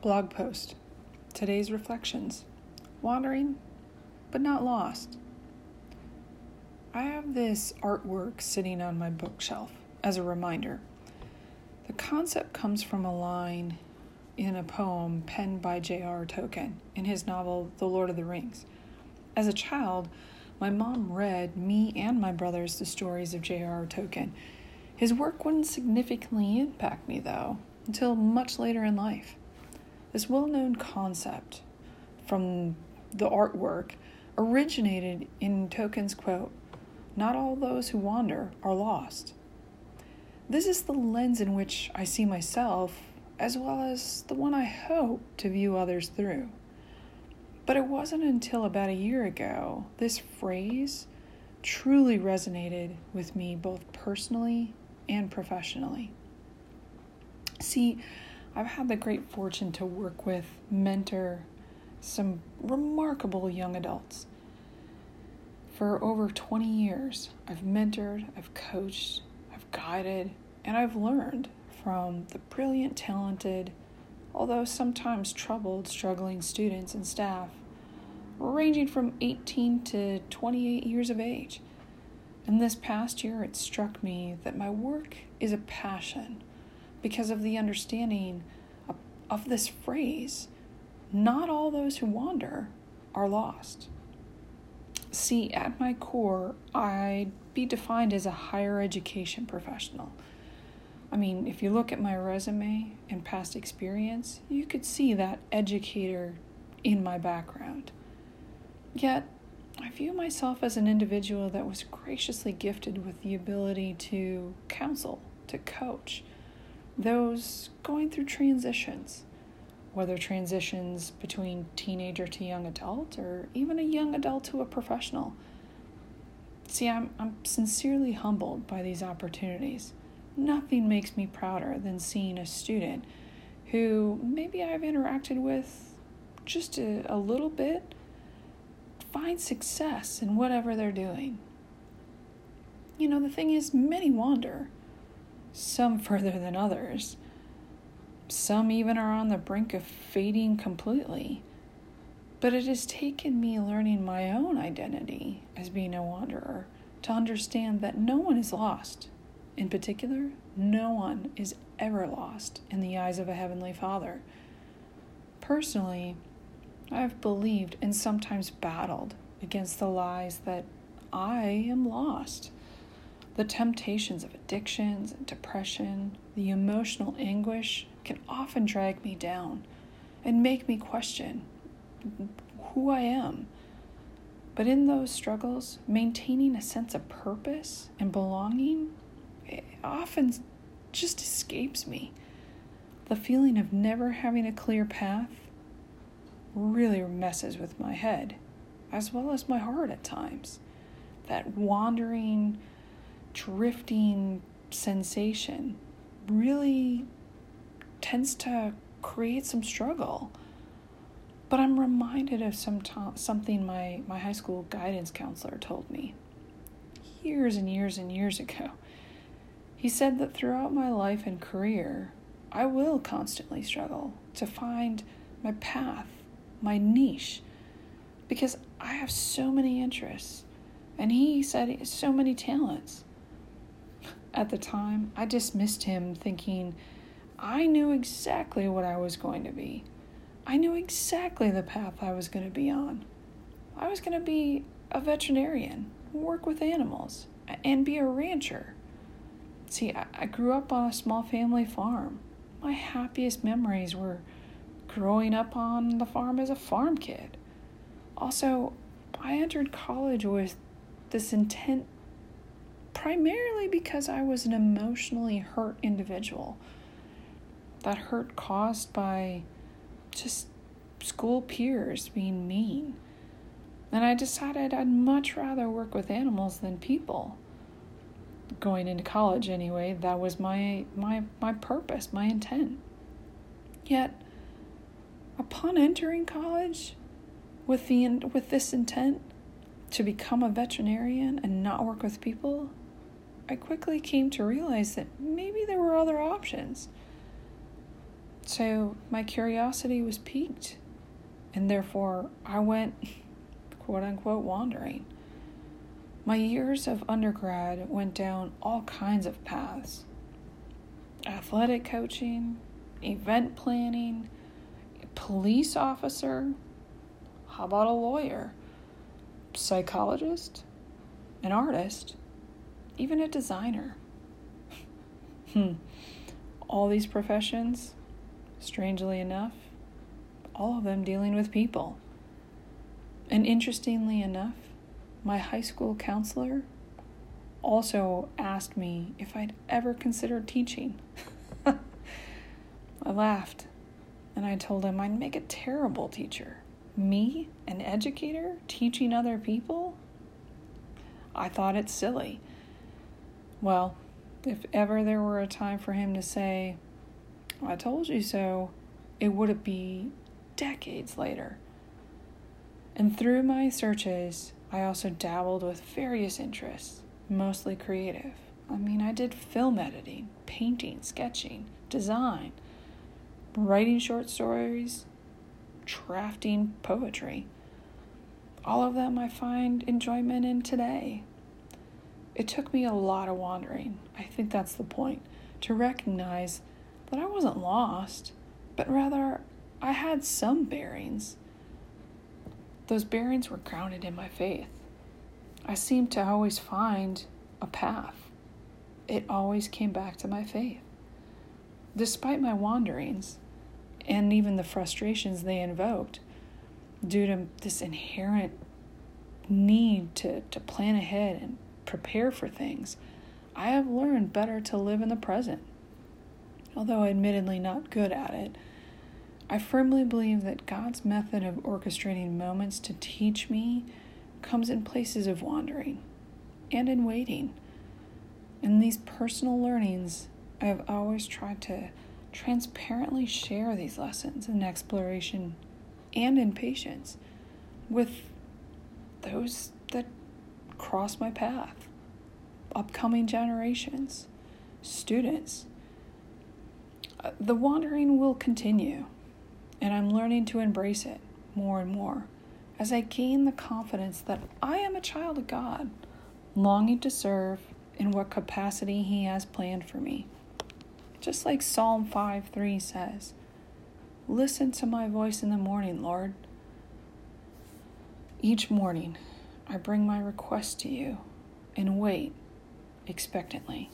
Blog post. Today's reflections. Wandering, but not lost. I have this artwork sitting on my bookshelf as a reminder. The concept comes from a line in a poem penned by J.R. Tolkien in his novel The Lord of the Rings. As a child, my mom read me and my brothers the stories of J.R. Tolkien. His work wouldn't significantly impact me, though, until much later in life. This well known concept from the artwork originated in Tolkien's quote Not all those who wander are lost. This is the lens in which I see myself, as well as the one I hope to view others through. But it wasn't until about a year ago this phrase truly resonated with me both personally and professionally. See, I've had the great fortune to work with, mentor some remarkable young adults. For over 20 years, I've mentored, I've coached, I've guided, and I've learned from the brilliant, talented, although sometimes troubled, struggling students and staff, ranging from 18 to 28 years of age. And this past year, it struck me that my work is a passion because of the understanding of, this phrase not all those who wander are lost. See, at my core, I'd be defined as a higher education professional. I mean, if you look at my resume and past experience, you could see that educator in my background. Yet, I view myself as an individual that was graciously gifted with the ability to counsel, to coach, those going through transitions, whether transitions between teenager to young adult or even a young adult to a professional. See, I'm, I'm sincerely humbled by these opportunities. Nothing makes me prouder than seeing a student who maybe I've interacted with just a, a little bit find success in whatever they're doing. You know, the thing is, many wander some further than others. Some even are on the brink of fading completely. But it has taken me learning my own identity as being a wanderer to understand that no one is lost. In particular, no one is ever lost in the eyes of a Heavenly Father. Personally, I have believed and sometimes battled against the lies that I am lost the temptations of addictions and depression, the emotional anguish can often drag me down and make me question who I am. But in those struggles, maintaining a sense of purpose and belonging often just escapes me. The feeling of never having a clear path really messes with my head, as well as my heart at times. That wandering, drifting sensation really tends to create some struggle. But I'm reminded of some to- something my, my high school guidance counselor told me years and years and years ago. He said that throughout my life and career, I will constantly struggle to find my path, my niche, because I have so many interests. And he said so many talents at the time, I dismissed him, thinking I knew exactly what I was going to be. I knew exactly the path I was going to be on. I was going to be a veterinarian, work with animals, and be a rancher. See, I, grew up on a small family farm. My happiest memories were growing up on the farm as a farm kid. Also, I entered college with this intent primarily because I was an emotionally hurt individual. That hurt caused by just school peers being mean. And I decided I'd much rather work with animals than people. Going into college anyway, that was my my my purpose, my intent. Yet upon entering college with the with this intent to become a veterinarian and not work with people, I quickly came to realize that maybe there were other options. So my curiosity was piqued, and therefore I went quote unquote wandering. My years of undergrad went down all kinds of paths athletic coaching, event planning, police officer. How about a lawyer? Psychologist? An artist? Even a designer? hmm. All these professions, strangely enough, all of them dealing with people. And interestingly enough, my high school counselor also asked me if I'd ever considered teaching. I laughed and I told him I'd make a terrible teacher. Me, an educator, teaching other people? I thought it silly. Well, if ever there were a time for him to say, I told you so, it would be decades later. And through my searches, I also dabbled with various interests, mostly creative. I mean, I did film editing, painting, sketching, design, writing short stories, drafting poetry. All of them I find enjoyment in today. It took me a lot of wandering, I think that's the point, to recognize that I wasn't lost, but rather I had some bearings. Those bearings were grounded in my faith. I seemed to always find a path. It always came back to my faith. Despite my wanderings and even the frustrations they invoked, due to this inherent need to, to plan ahead and prepare for things, I have learned better to live in the present. Although admittedly not good at it, I firmly believe that God's method of orchestrating moments to teach me comes in places of wandering and in waiting. In these personal learnings, I have always tried to transparently share these lessons in exploration and in patience with those cross my path, upcoming generations, students. Uh, the wandering will continue, and I'm learning to embrace it more and more as I gain the confidence that I am a child of God, longing to serve in what capacity He has planned for me. Just like Psalm 5 3 says, Listen to my voice in the morning, Lord. Each morning, I bring my request to you and wait expectantly.